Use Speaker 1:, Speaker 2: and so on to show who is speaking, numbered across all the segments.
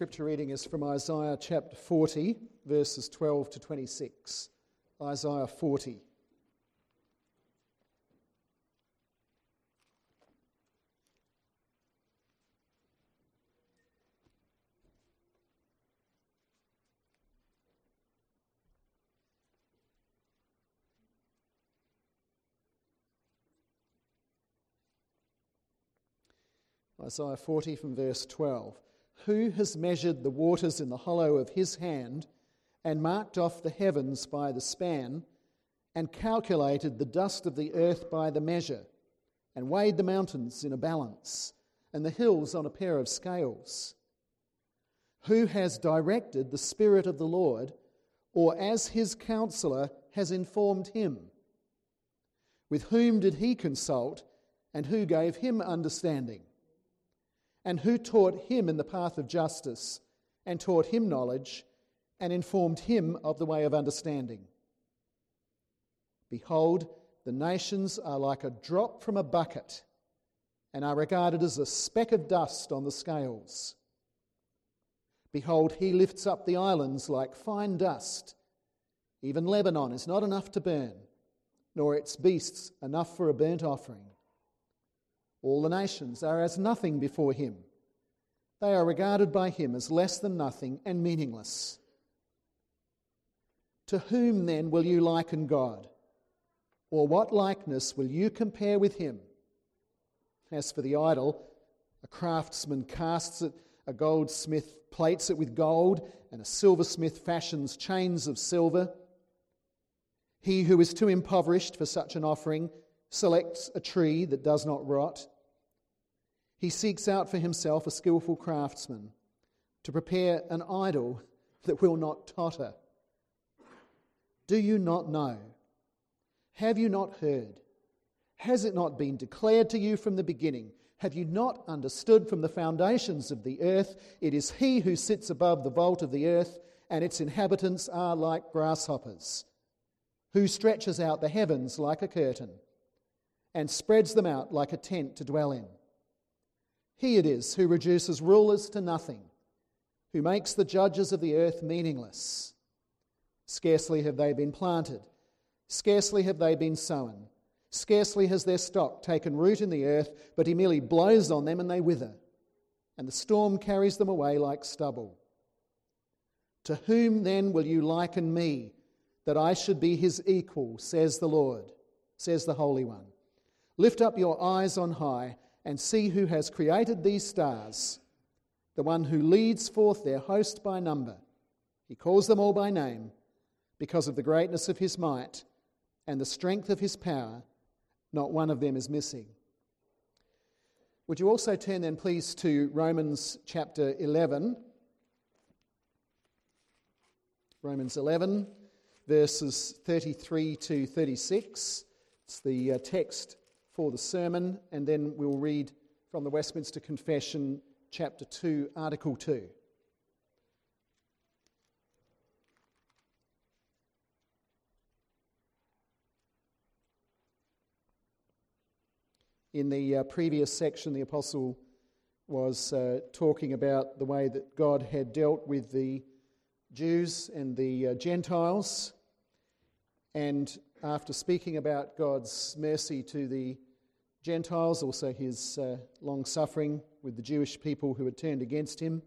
Speaker 1: Scripture reading is from Isaiah chapter 40, verses 12 to 26. Isaiah 40. Isaiah 40 from verse 12. Who has measured the waters in the hollow of his hand, and marked off the heavens by the span, and calculated the dust of the earth by the measure, and weighed the mountains in a balance, and the hills on a pair of scales? Who has directed the Spirit of the Lord, or as his counselor has informed him? With whom did he consult, and who gave him understanding? And who taught him in the path of justice, and taught him knowledge, and informed him of the way of understanding. Behold, the nations are like a drop from a bucket, and are regarded as a speck of dust on the scales. Behold, he lifts up the islands like fine dust. Even Lebanon is not enough to burn, nor its beasts enough for a burnt offering. All the nations are as nothing before him. They are regarded by him as less than nothing and meaningless. To whom then will you liken God? Or what likeness will you compare with him? As for the idol, a craftsman casts it, a goldsmith plates it with gold, and a silversmith fashions chains of silver. He who is too impoverished for such an offering selects a tree that does not rot. He seeks out for himself a skillful craftsman to prepare an idol that will not totter. Do you not know? Have you not heard? Has it not been declared to you from the beginning? Have you not understood from the foundations of the earth? It is He who sits above the vault of the earth, and its inhabitants are like grasshoppers, who stretches out the heavens like a curtain and spreads them out like a tent to dwell in. He it is who reduces rulers to nothing, who makes the judges of the earth meaningless. Scarcely have they been planted, scarcely have they been sown, scarcely has their stock taken root in the earth, but he merely blows on them and they wither, and the storm carries them away like stubble. To whom then will you liken me, that I should be his equal, says the Lord, says the Holy One? Lift up your eyes on high and see who has created these stars, the one who leads forth their host by number. He calls them all by name because of the greatness of his might and the strength of his power. Not one of them is missing. Would you also turn then, please, to Romans chapter 11? Romans 11, verses 33 to 36. It's the uh, text for the sermon, and then we'll read from the Westminster Confession, chapter 2, article 2. In the uh, previous section, the Apostle was uh, talking about the way that God had dealt with the Jews and the uh, Gentiles. And after speaking about God's mercy to the Gentiles, also his uh, long suffering with the Jewish people who had turned against him.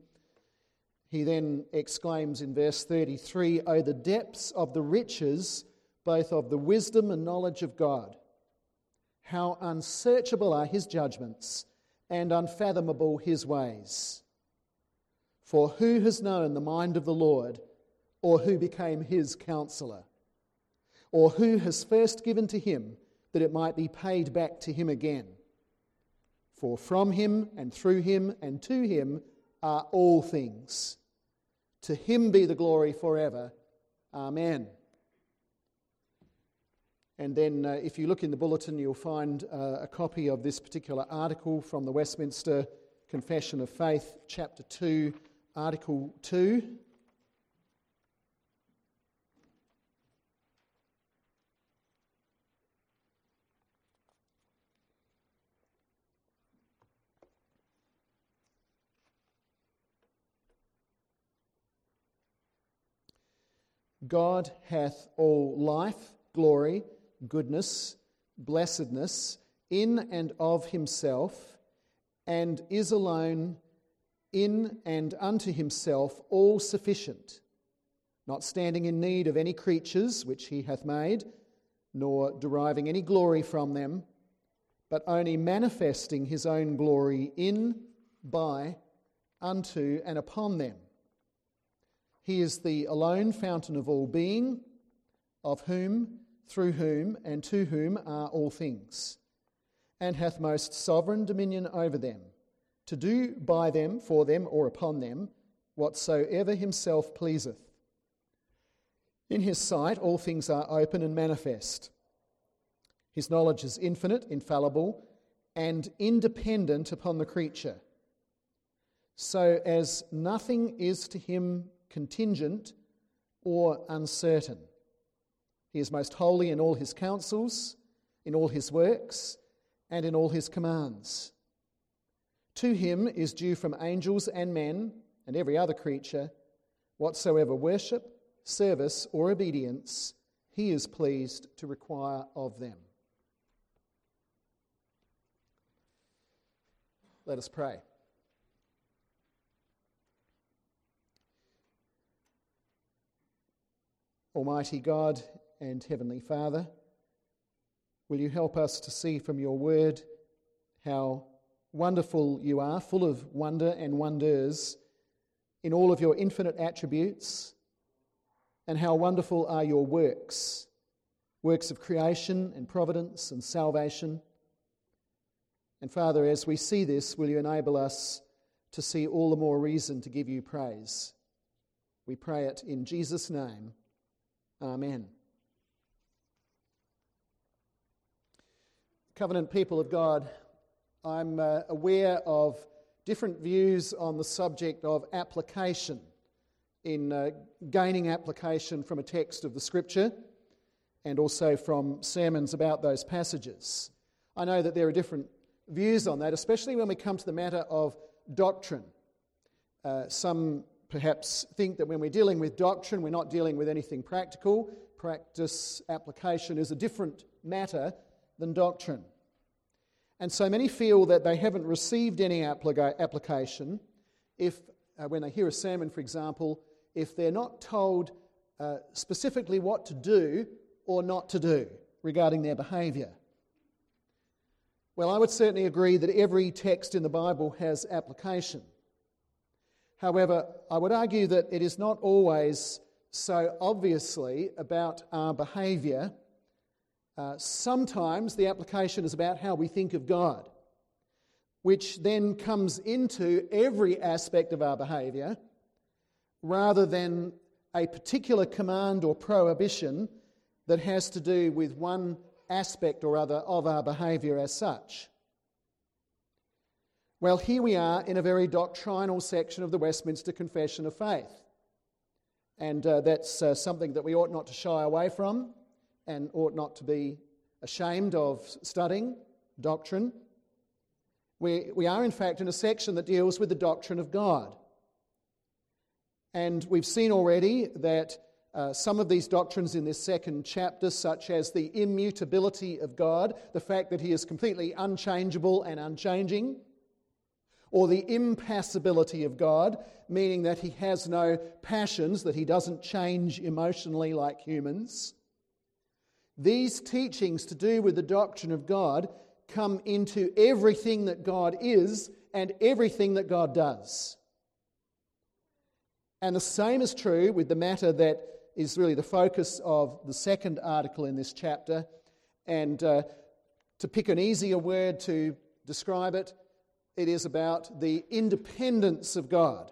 Speaker 1: He then exclaims in verse 33 Oh, the depths of the riches, both of the wisdom and knowledge of God! How unsearchable are his judgments and unfathomable his ways! For who has known the mind of the Lord, or who became his counselor? Or who has first given to him? that it might be paid back to him again. For from him and through him and to him are all things. To him be the glory forever. Amen. And then, uh, if you look in the bulletin, you'll find uh, a copy of this particular article from the Westminster Confession of Faith, chapter 2, article 2. God hath all life, glory, goodness, blessedness in and of himself, and is alone in and unto himself all sufficient, not standing in need of any creatures which he hath made, nor deriving any glory from them, but only manifesting his own glory in, by, unto, and upon them. He is the alone fountain of all being, of whom, through whom, and to whom are all things, and hath most sovereign dominion over them, to do by them, for them, or upon them, whatsoever himself pleaseth. In his sight, all things are open and manifest. His knowledge is infinite, infallible, and independent upon the creature, so as nothing is to him contingent, or uncertain. He is most holy in all his counsels, in all his works, and in all his commands. To him is due from angels and men and every other creature whatsoever worship, service, or obedience he is pleased to require of them. Let us pray. Almighty God and Heavenly Father, will you help us to see from your word how wonderful you are, full of wonder and wonders in all of your infinite attributes, and how wonderful are your works, works of creation and providence and salvation. And Father, as we see this, will you enable us to see all the more reason to give you praise? We pray it in Jesus' name. Amen. Covenant people of God, I'm uh, aware of different views on the subject of application in uh, gaining application from a text of the Scripture and also from sermons about those passages. I know that there are different views on that, especially when we come to the matter of doctrine. Uh, some perhaps think that when we're dealing with doctrine, we're not dealing with anything practical. Practice application is a different matter than doctrine. And so many feel that they haven't received any applica- application if, uh, when they hear a sermon, for example, if they're not told uh, specifically what to do or not to do regarding their behaviour. Well, I would certainly agree that every text in the Bible has application. However, I would argue that it is not always so obviously about our behaviour. Uh, sometimes the application is about how we think of God, which then comes into every aspect of our behaviour rather than a particular command or prohibition that has to do with one aspect or other of our behaviour as such. Well, here we are in a very doctrinal section of the Westminster Confession of Faith. And uh, that's uh, something that we ought not to shy away from and ought not to be ashamed of studying doctrine. We, we are, in fact, in a section that deals with the doctrine of God. And we've seen already that uh, some of these doctrines in this second chapter, such as the immutability of God, the fact that He is completely unchangeable and unchanging, or the impassibility of God, meaning that he has no passions, that he doesn't change emotionally like humans. These teachings to do with the doctrine of God come into everything that God is and everything that God does. And the same is true with the matter that is really the focus of the second article in this chapter. And uh, to pick an easier word to describe it, it is about the independence of God.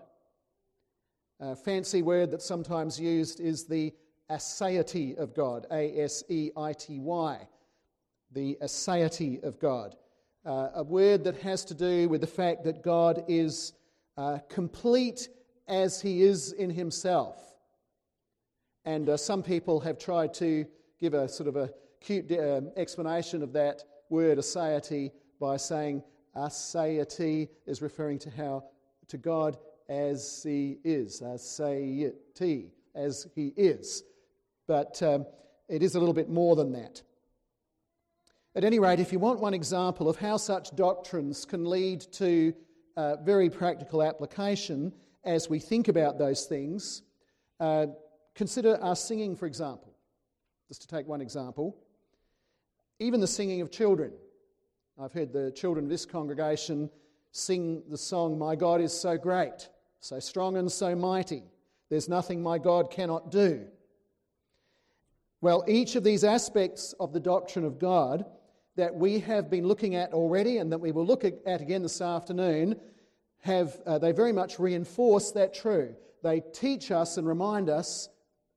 Speaker 1: A fancy word that's sometimes used is the aseity of God, A S E I T Y, the aseity of God. Uh, a word that has to do with the fact that God is uh, complete as he is in himself. And uh, some people have tried to give a sort of a cute uh, explanation of that word aseity by saying aseity is referring to how to God as he is, aseity, as he is. but um, it is a little bit more than that. At any rate, if you want one example of how such doctrines can lead to uh, very practical application as we think about those things, uh, consider our singing, for example. Just to take one example, even the singing of children. I've heard the children of this congregation sing the song, My God is so great, so strong and so mighty. There's nothing my God cannot do. Well, each of these aspects of the doctrine of God that we have been looking at already and that we will look at again this afternoon have uh, they very much reinforce that true. They teach us and remind us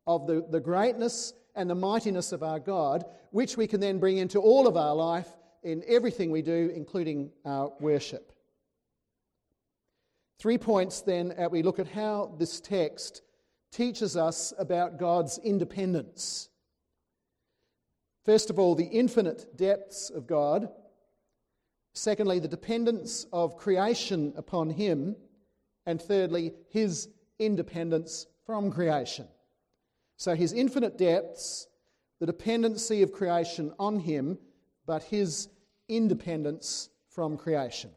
Speaker 1: of the, the greatness and the mightiness of our God, which we can then bring into all of our life in everything we do, including our worship. Three points then, as we look at how this text teaches us about God's independence. First of all, the infinite depths of God. Secondly, the dependence of creation upon Him. And thirdly, His independence from creation. So, His infinite depths, the dependency of creation on Him, but His independence from creation.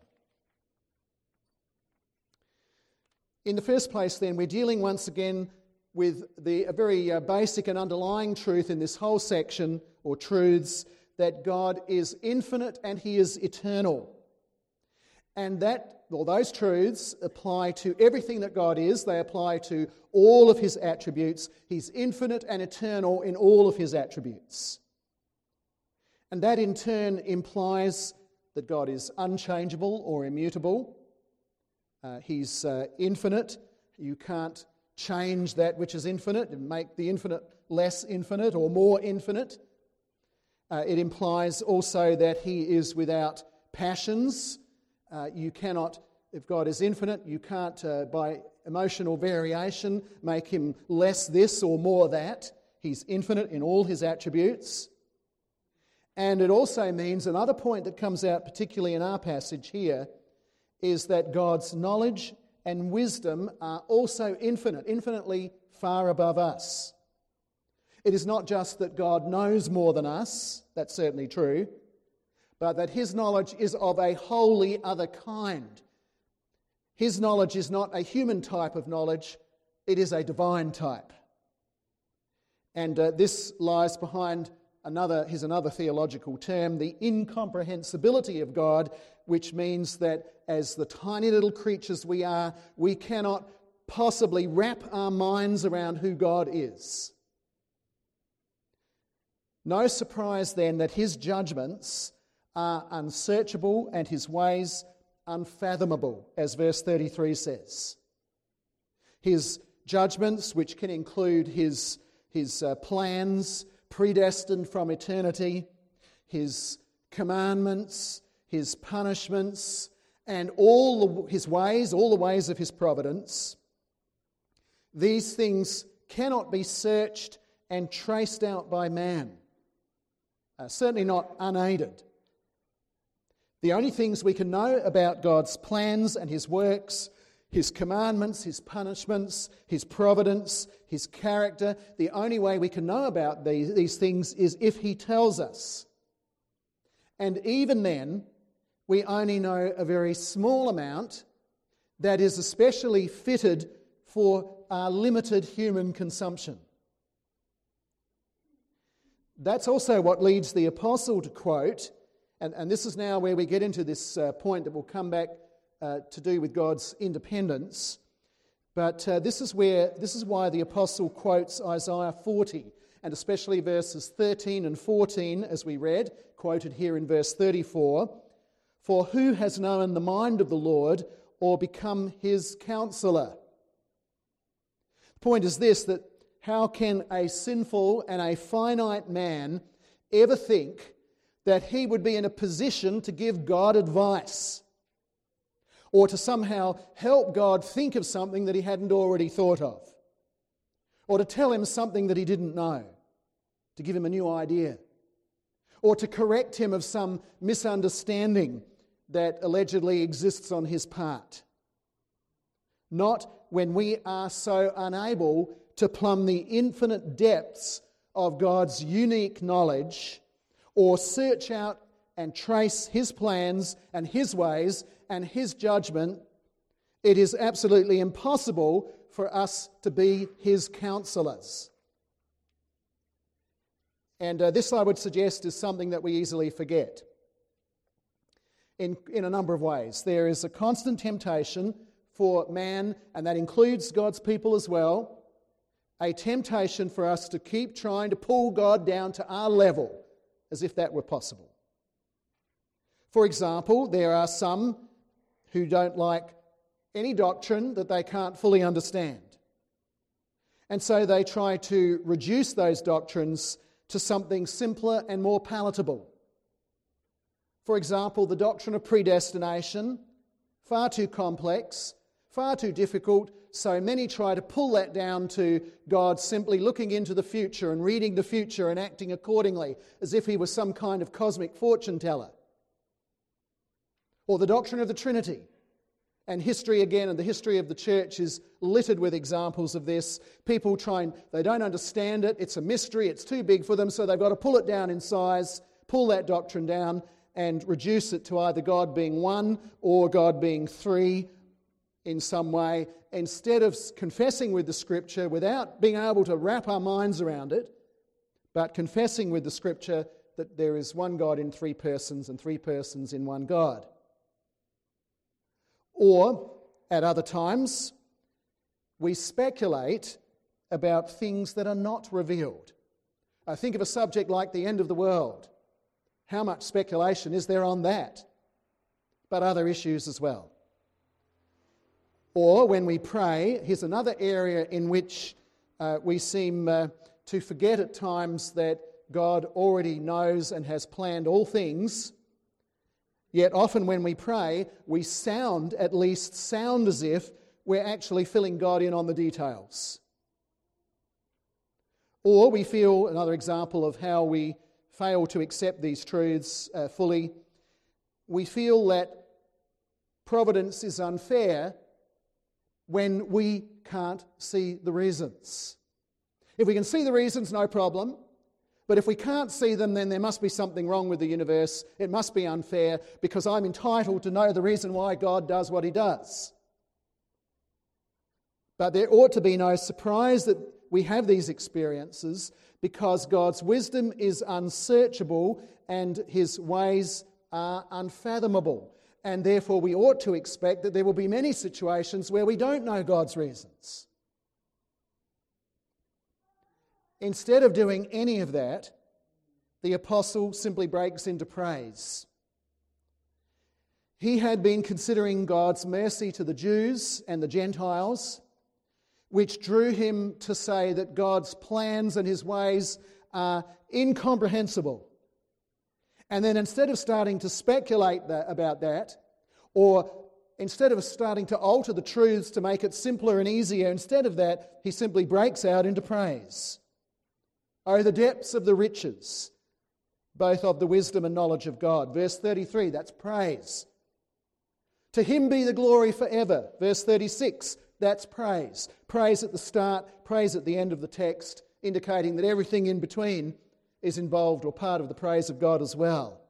Speaker 1: In the first place, then, we're dealing once again with the, a very uh, basic and underlying truth in this whole section or truths that God is infinite and He is eternal. And that, well, those truths apply to everything that God is. They apply to all of His attributes. He's infinite and eternal in all of His attributes. And that in turn implies that God is unchangeable or immutable. Uh, he's uh, infinite. You can't change that which is infinite and make the infinite less infinite or more infinite. Uh, it implies also that he is without passions. Uh, you cannot, if God is infinite, you can't, uh, by emotional variation, make him less this or more that. He's infinite in all his attributes. And it also means another point that comes out, particularly in our passage here, is that God's knowledge and wisdom are also infinite, infinitely far above us. It is not just that God knows more than us, that's certainly true, but that his knowledge is of a wholly other kind. His knowledge is not a human type of knowledge, it is a divine type. And uh, this lies behind another, here's another theological term, the incomprehensibility of God, which means that as the tiny little creatures we are, we cannot possibly wrap our minds around who God is. No surprise then that his judgments are unsearchable and his ways unfathomable, as verse 33 says. His judgments, which can include his, his uh, plans predestined from eternity, his commandments, his punishments, and all the, his ways, all the ways of his providence, these things cannot be searched and traced out by man uh, certainly not unaided. The only things we can know about God's plans and His works, His commandments, His punishments, His providence, His character, the only way we can know about these, these things is if He tells us. And even then, we only know a very small amount that is especially fitted for our limited human consumption. That's also what leads the apostle to quote, and, and this is now where we get into this uh, point that we'll come back uh, to do with God's independence. But uh, this is where this is why the apostle quotes Isaiah 40, and especially verses 13 and 14, as we read, quoted here in verse 34. For who has known the mind of the Lord or become his counselor? The point is this that how can a sinful and a finite man ever think that he would be in a position to give God advice or to somehow help God think of something that he hadn't already thought of or to tell him something that he didn't know, to give him a new idea or to correct him of some misunderstanding that allegedly exists on his part? Not when we are so unable to plumb the infinite depths of God's unique knowledge or search out and trace His plans and His ways and His judgment, it is absolutely impossible for us to be His counselors. And uh, this, I would suggest, is something that we easily forget in, in a number of ways. There is a constant temptation for man, and that includes God's people as well, a temptation for us to keep trying to pull God down to our level as if that were possible. For example, there are some who don't like any doctrine that they can't fully understand. And so they try to reduce those doctrines to something simpler and more palatable. For example, the doctrine of predestination, far too complex, far too difficult, so many try to pull that down to God simply looking into the future and reading the future and acting accordingly, as if he was some kind of cosmic fortune teller. Or the doctrine of the Trinity. And history again, and the history of the church is littered with examples of this. People try and they don't understand it. It's a mystery. It's too big for them, so they've got to pull it down in size, pull that doctrine down, and reduce it to either God being one or God being three in some way. Instead of confessing with the scripture without being able to wrap our minds around it, but confessing with the scripture that there is one God in three persons and three persons in one God. Or, at other times, we speculate about things that are not revealed. I think of a subject like the end of the world. How much speculation is there on that? But other issues as well. Or when we pray, here's another area in which uh, we seem uh, to forget at times that God already knows and has planned all things Yet often when we pray, we sound, at least sound as if we're actually filling God in on the details. Or we feel, another example of how we fail to accept these truths uh, fully, we feel that providence is unfair when we can't see the reasons. If we can see the reasons, no problem. But if we can't see them, then there must be something wrong with the universe. It must be unfair because I'm entitled to know the reason why God does what he does. But there ought to be no surprise that we have these experiences because God's wisdom is unsearchable and his ways are unfathomable. And therefore, we ought to expect that there will be many situations where we don't know God's reasons. Instead of doing any of that, the apostle simply breaks into praise. He had been considering God's mercy to the Jews and the Gentiles, which drew him to say that God's plans and his ways are incomprehensible. And then instead of starting to speculate that, about that, or instead of starting to alter the truths to make it simpler and easier, instead of that, he simply breaks out into praise. Oh, the depths of the riches, both of the wisdom and knowledge of God. Verse 33, that's praise. To him be the glory forever. Verse 36, that's praise. Praise at the start, praise at the end of the text, indicating that everything in between is involved or part of the praise of God as well.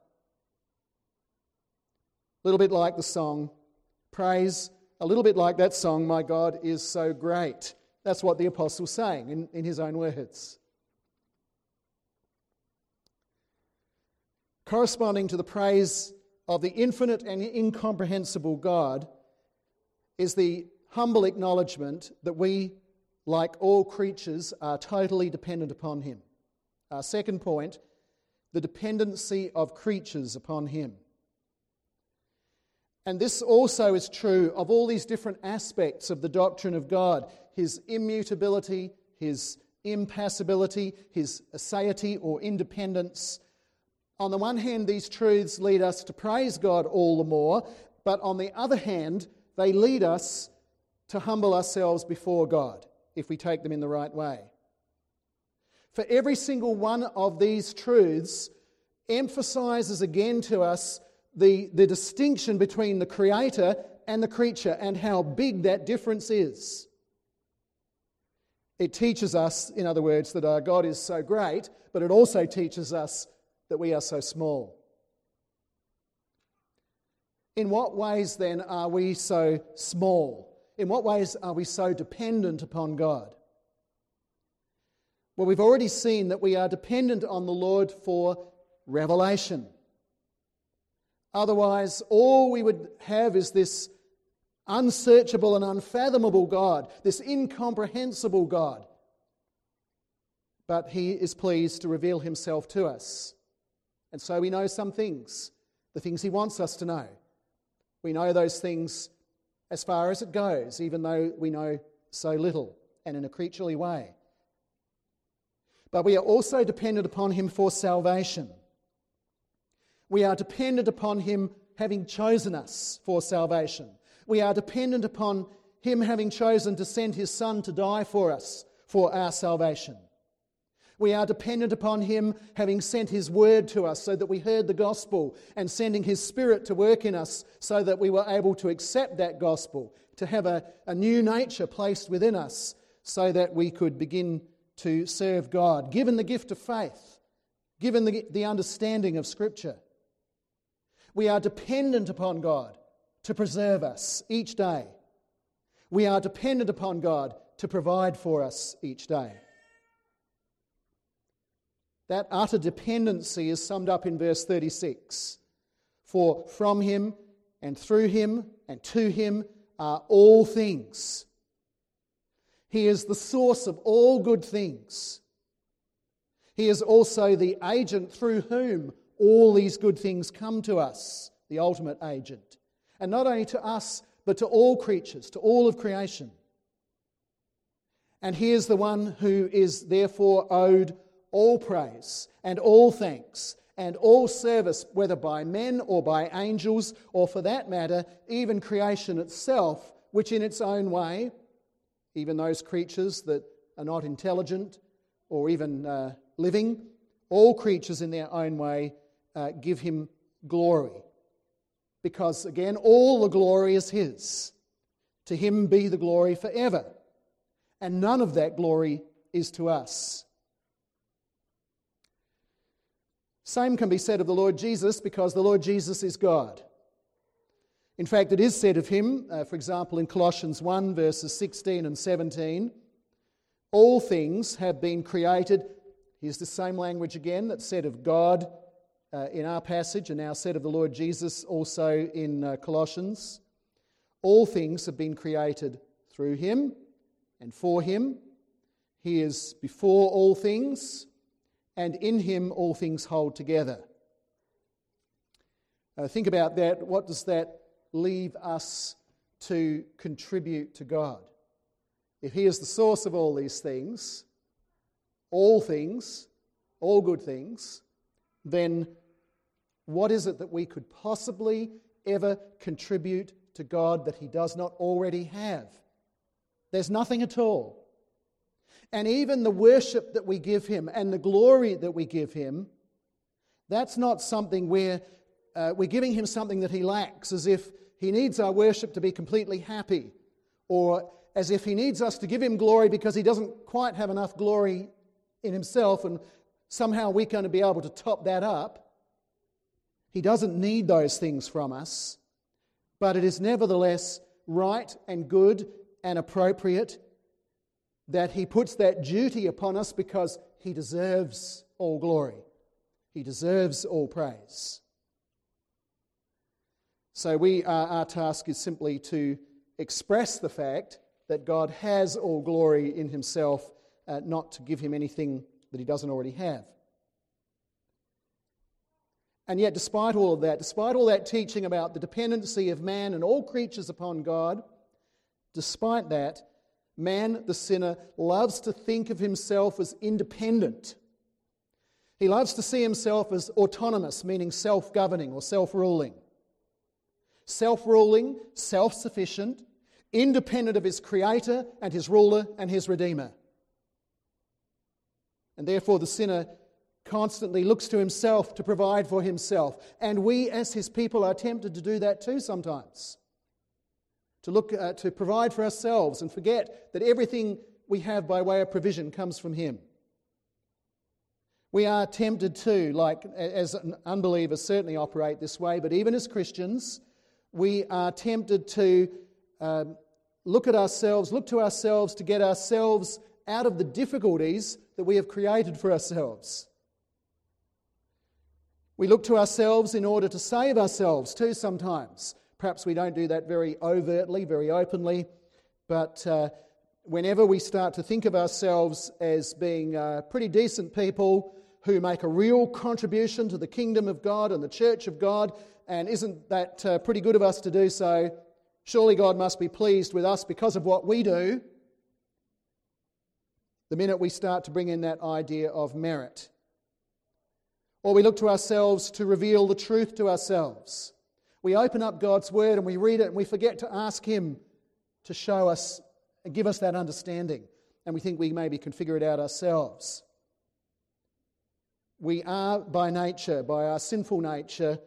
Speaker 1: A little bit like the song, praise, a little bit like that song, My God is so great. That's what the apostle's saying in, in his own words. Corresponding to the praise of the infinite and incomprehensible God, is the humble acknowledgement that we, like all creatures, are totally dependent upon Him. Our second point the dependency of creatures upon Him. And this also is true of all these different aspects of the doctrine of God His immutability, His impassibility, His aseity or independence, on the one hand, these truths lead us to praise God all the more, but on the other hand, they lead us to humble ourselves before God if we take them in the right way. For every single one of these truths emphasizes again to us the, the distinction between the Creator and the creature and how big that difference is. It teaches us, in other words, that our God is so great, but it also teaches us that we are so small. In what ways then are we so small? In what ways are we so dependent upon God? Well, we've already seen that we are dependent on the Lord for revelation. Otherwise, all we would have is this unsearchable and unfathomable God, this incomprehensible God. But He is pleased to reveal Himself to us. And so we know some things, the things He wants us to know. We know those things as far as it goes, even though we know so little and in a creaturely way. But we are also dependent upon Him for salvation. We are dependent upon Him having chosen us for salvation. We are dependent upon Him having chosen to send His Son to die for us for our salvation. We are dependent upon Him having sent His word to us so that we heard the gospel and sending His Spirit to work in us so that we were able to accept that gospel, to have a, a new nature placed within us so that we could begin to serve God, given the gift of faith, given the, the understanding of Scripture. We are dependent upon God to preserve us each day. We are dependent upon God to provide for us each day. That utter dependency is summed up in verse 36. For from him and through him and to him are all things. He is the source of all good things. He is also the agent through whom all these good things come to us, the ultimate agent. And not only to us, but to all creatures, to all of creation. And he is the one who is therefore owed all praise and all thanks and all service, whether by men or by angels, or for that matter, even creation itself, which in its own way, even those creatures that are not intelligent or even uh, living, all creatures in their own way uh, give him glory. Because again, all the glory is his. To him be the glory forever. And none of that glory is to us. Same can be said of the Lord Jesus because the Lord Jesus is God. In fact, it is said of him, uh, for example, in Colossians 1, verses 16 and 17, all things have been created. Here's the same language again that's said of God uh, in our passage and now said of the Lord Jesus also in uh, Colossians. All things have been created through him and for him. He is before all things, and in him all things hold together. Uh, think about that. What does that leave us to contribute to God? If He is the source of all these things, all things, all good things, then what is it that we could possibly ever contribute to God that He does not already have? There's nothing at all. And even the worship that we give Him and the glory that we give Him, that's not something where uh, we're giving Him something that He lacks, as if He needs our worship to be completely happy, or as if He needs us to give Him glory because He doesn't quite have enough glory in Himself and somehow we're going to be able to top that up. He doesn't need those things from us, but it is nevertheless right and good and appropriate that He puts that duty upon us because He deserves all glory. He deserves all praise. So, we, uh, our task is simply to express the fact that God has all glory in Himself, uh, not to give Him anything that He doesn't already have. And yet, despite all of that, despite all that teaching about the dependency of man and all creatures upon God, despite that, man, the sinner, loves to think of himself as independent. He loves to see himself as autonomous, meaning self governing or self ruling. Self ruling, self sufficient, independent of his creator and his ruler and his redeemer. And therefore, the sinner constantly looks to himself to provide for himself. And we, as his people, are tempted to do that too sometimes. To look uh, to provide for ourselves and forget that everything we have by way of provision comes from Him. We are tempted to, like as unbelievers certainly operate this way, but even as Christians, we are tempted to um, look at ourselves, look to ourselves to get ourselves out of the difficulties that we have created for ourselves. We look to ourselves in order to save ourselves too sometimes. Perhaps we don't do that very overtly, very openly, but uh, whenever we start to think of ourselves as being uh, pretty decent people who make a real contribution to the kingdom of God and the church of God, and isn't that uh, pretty good of us to do so? Surely God must be pleased with us because of what we do. The minute we start to bring in that idea of merit, or we look to ourselves to reveal the truth to ourselves. We open up God's word and we read it and we forget to ask Him to show us and give us that understanding. And we think we maybe can figure it out ourselves. We are by nature, by our sinful nature,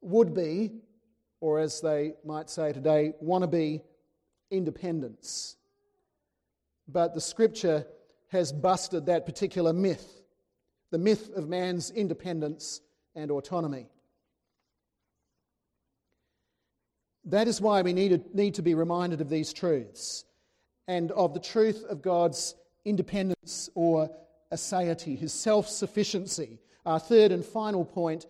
Speaker 1: would be, or as they might say today, want to be independence. But the scripture has busted that particular myth the myth of man's independence and autonomy. That is why we need, need to be reminded of these truths and of the truth of God's independence or aseity, his self sufficiency. Our third and final point,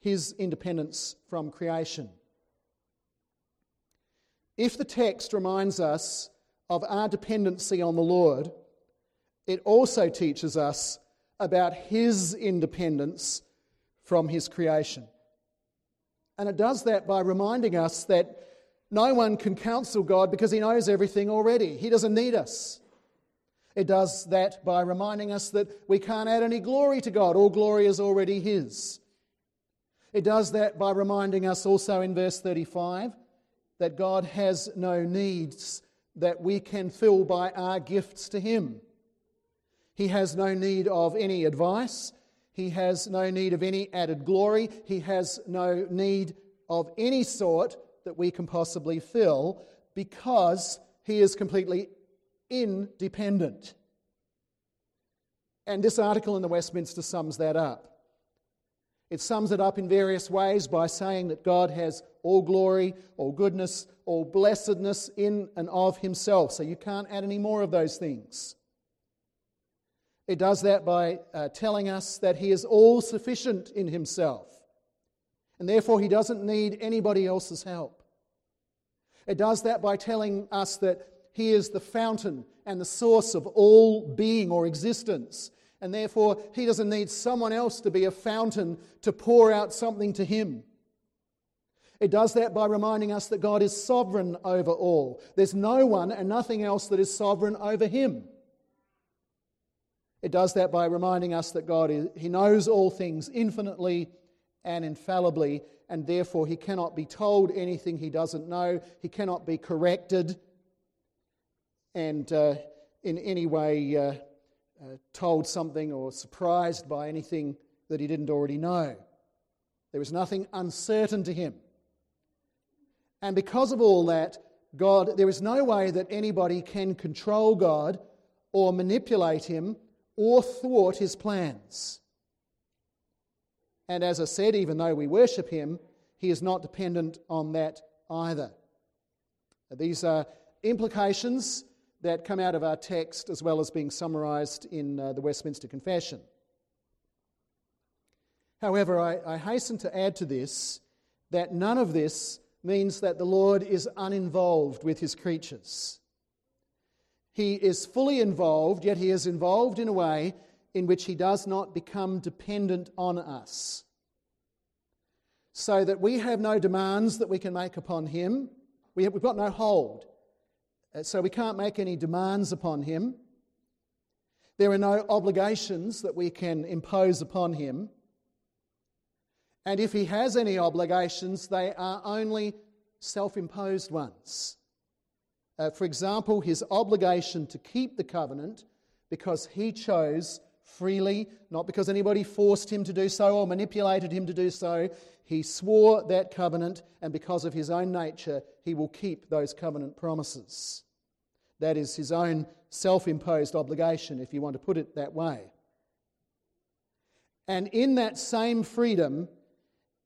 Speaker 1: his independence from creation. If the text reminds us of our dependency on the Lord, it also teaches us about his independence from his creation. And it does that by reminding us that no one can counsel God because he knows everything already. He doesn't need us. It does that by reminding us that we can't add any glory to God. All glory is already his. It does that by reminding us also in verse 35 that God has no needs that we can fill by our gifts to him. He has no need of any advice. He has no need of any added glory. He has no need of any sort that we can possibly fill because he is completely independent. And this article in the Westminster sums that up. It sums it up in various ways by saying that God has all glory, all goodness, all blessedness in and of himself. So you can't add any more of those things. It does that by uh, telling us that He is all sufficient in Himself, and therefore He doesn't need anybody else's help. It does that by telling us that He is the fountain and the source of all being or existence, and therefore He doesn't need someone else to be a fountain to pour out something to Him. It does that by reminding us that God is sovereign over all. There's no one and nothing else that is sovereign over Him. It does that by reminding us that God is, He knows all things infinitely and infallibly, and therefore He cannot be told anything He doesn't know. He cannot be corrected and uh, in any way uh, uh, told something or surprised by anything that He didn't already know. There is nothing uncertain to Him. And because of all that, God, there is no way that anybody can control God or manipulate Him or thwart his plans. And as I said, even though we worship him, he is not dependent on that either. These are implications that come out of our text as well as being summarized in uh, the Westminster Confession. However, I, I hasten to add to this that none of this means that the Lord is uninvolved with his creatures. He is fully involved, yet he is involved in a way in which he does not become dependent on us. So that we have no demands that we can make upon him. We have, we've got no hold. Uh, so we can't make any demands upon him. There are no obligations that we can impose upon him. And if he has any obligations, they are only self imposed ones. Uh, for example, his obligation to keep the covenant because he chose freely, not because anybody forced him to do so or manipulated him to do so. He swore that covenant, and because of his own nature, he will keep those covenant promises. That is his own self imposed obligation, if you want to put it that way. And in that same freedom,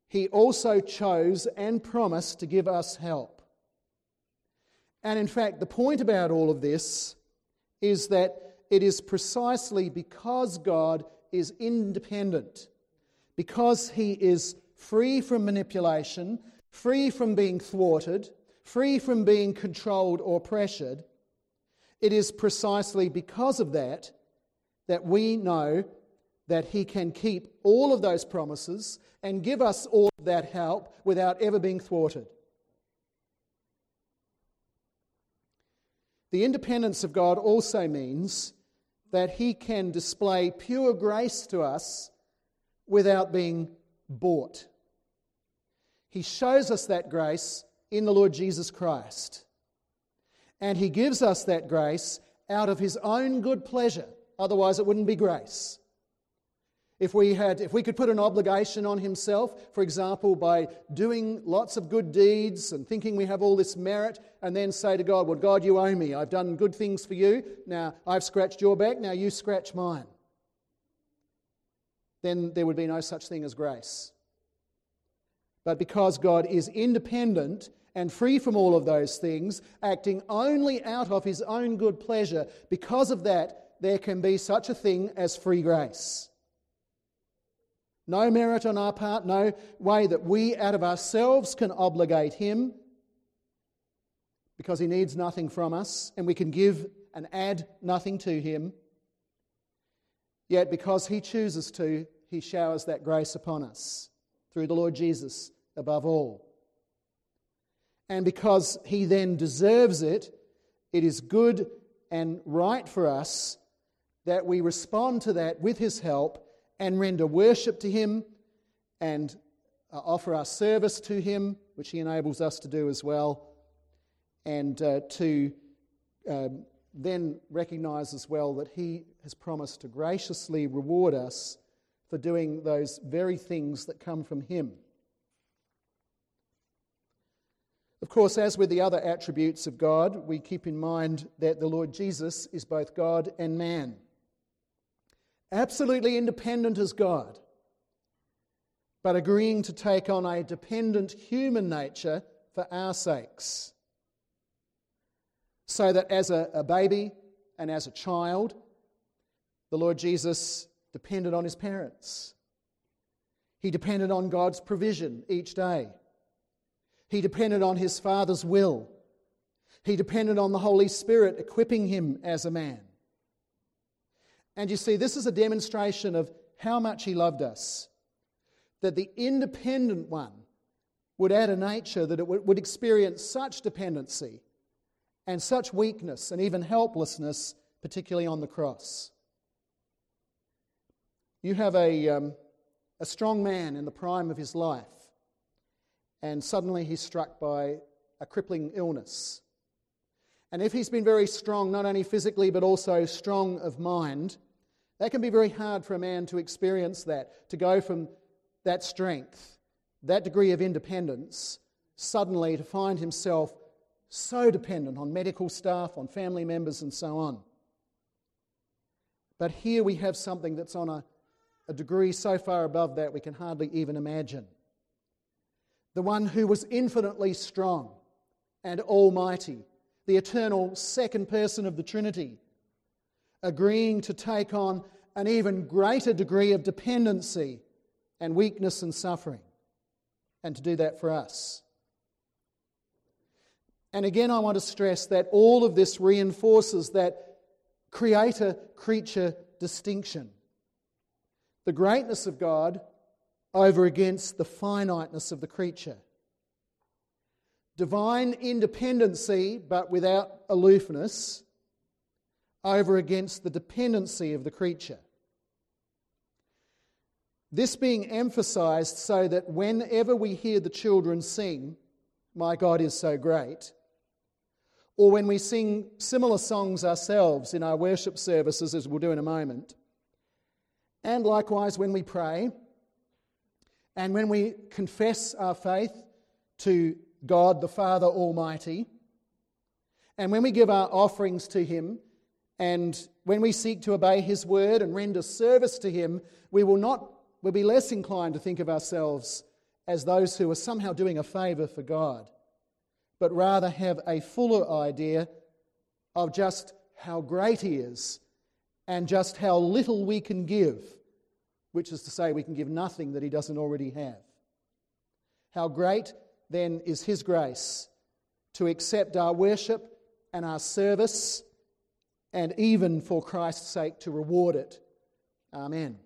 Speaker 1: he also chose and promised to give us help. And in fact, the point about all of this is that it is precisely because God is independent, because he is free from manipulation, free from being thwarted, free from being controlled or pressured. It is precisely because of that that we know that He can keep all of those promises and give us all of that help without ever being thwarted. The independence of God also means that He can display pure grace to us without being bought. He shows us that grace in the Lord Jesus Christ. And He gives us that grace out of His own good pleasure. Otherwise, it wouldn't be grace. If we, had, if we could put an obligation on himself, for example, by doing lots of good deeds and thinking we have all this merit, and then say to God, Well, God, you owe me. I've done good things for you. Now I've scratched your back. Now you scratch mine. Then there would be no such thing as grace. But because God is independent and free from all of those things, acting only out of his own good pleasure, because of that, there can be such a thing as free grace. No merit on our part, no way that we out of ourselves can obligate Him because He needs nothing from us and we can give and add nothing to Him. Yet because He chooses to, He showers that grace upon us through the Lord Jesus above all. And because He then deserves it, it is good and right for us that we respond to that with His help and render worship to Him and uh, offer our service to Him, which He enables us to do as well, and uh, to um, then recognize as well that He has promised to graciously reward us for doing those very things that come from Him. Of course, as with the other attributes of God, we keep in mind that the Lord Jesus is both God and man absolutely independent as God, but agreeing to take on a dependent human nature for our sakes. So that as a, a baby and as a child, the Lord Jesus depended on his parents. He depended on God's provision each day. He depended on his Father's will. He depended on the Holy Spirit equipping him as a man. And you see, this is a demonstration of how much He loved us. That the independent one would add a nature that it would experience such dependency and such weakness and even helplessness, particularly on the cross. You have a, um, a strong man in the prime of his life, and suddenly he's struck by a crippling illness. And if he's been very strong, not only physically but also strong of mind, that can be very hard for a man to experience that, to go from that strength, that degree of independence, suddenly to find himself so dependent on medical staff, on family members, and so on. But here we have something that's on a, a degree so far above that we can hardly even imagine. The one who was infinitely strong and almighty, the eternal second person of the Trinity agreeing to take on an even greater degree of dependency and weakness and suffering, and to do that for us. And again, I want to stress that all of this reinforces that creator creature distinction. The greatness of God over against the finiteness of the creature. Divine independency, but without aloofness, over against the dependency of the creature. This being emphasized so that whenever we hear the children sing, My God is so great, or when we sing similar songs ourselves in our worship services, as we'll do in a moment, and likewise when we pray, and when we confess our faith to God the Father Almighty, And when we give our offerings to Him, and when we seek to obey His word and render service to Him, we will not we'll be less inclined to think of ourselves as those who are somehow doing a favour for God, but rather have a fuller idea of just how great He is and just how little we can give, which is to say, we can give nothing that He doesn't already have. How great then is His grace to accept our worship and our service, and even for Christ's sake to reward it. Amen.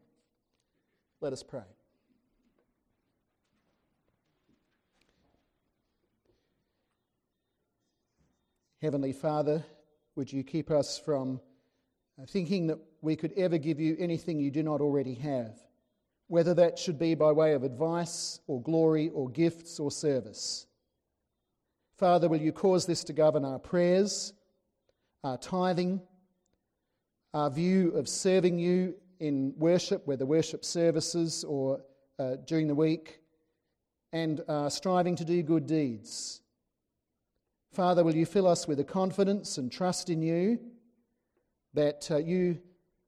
Speaker 1: Let us pray. Heavenly Father, would you keep us from uh, thinking that we could ever give you anything you do not already have, whether that should be by way of advice or glory or gifts or service. Father, will you cause this to govern our prayers, our tithing, our view of serving you in worship, whether worship services or uh, during the week, and uh, striving to do good deeds. Father, will you fill us with a confidence and trust in you that uh, you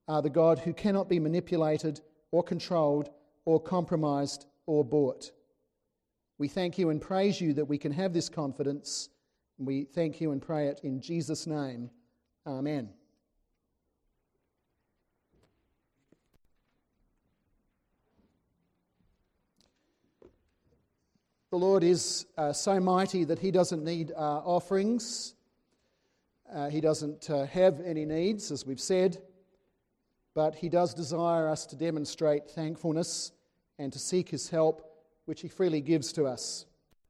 Speaker 1: are the God who cannot be manipulated or controlled or compromised or bought. We thank you and praise you that we can have this confidence. We thank you and pray it in Jesus' name. Amen. The Lord is uh, so mighty that He doesn't need our offerings. Uh, he doesn't uh, have any needs, as we've said, but He does desire us to demonstrate thankfulness and to seek His help, which He freely gives to us.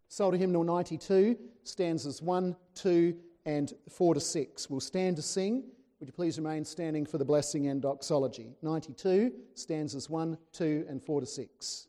Speaker 1: Psalter Hymnal 92, stanzas 1, 2, and 4 to 6. We'll stand to sing. Would you please remain standing for the blessing and doxology? 92, stanzas 1, 2, and 4 to 6.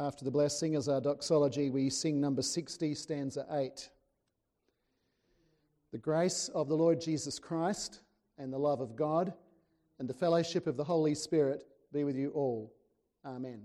Speaker 1: After the blessing, as our doxology, we sing number 60, stanza 8. The grace of the Lord Jesus Christ and the love of God and the fellowship of the Holy Spirit be with you all. Amen.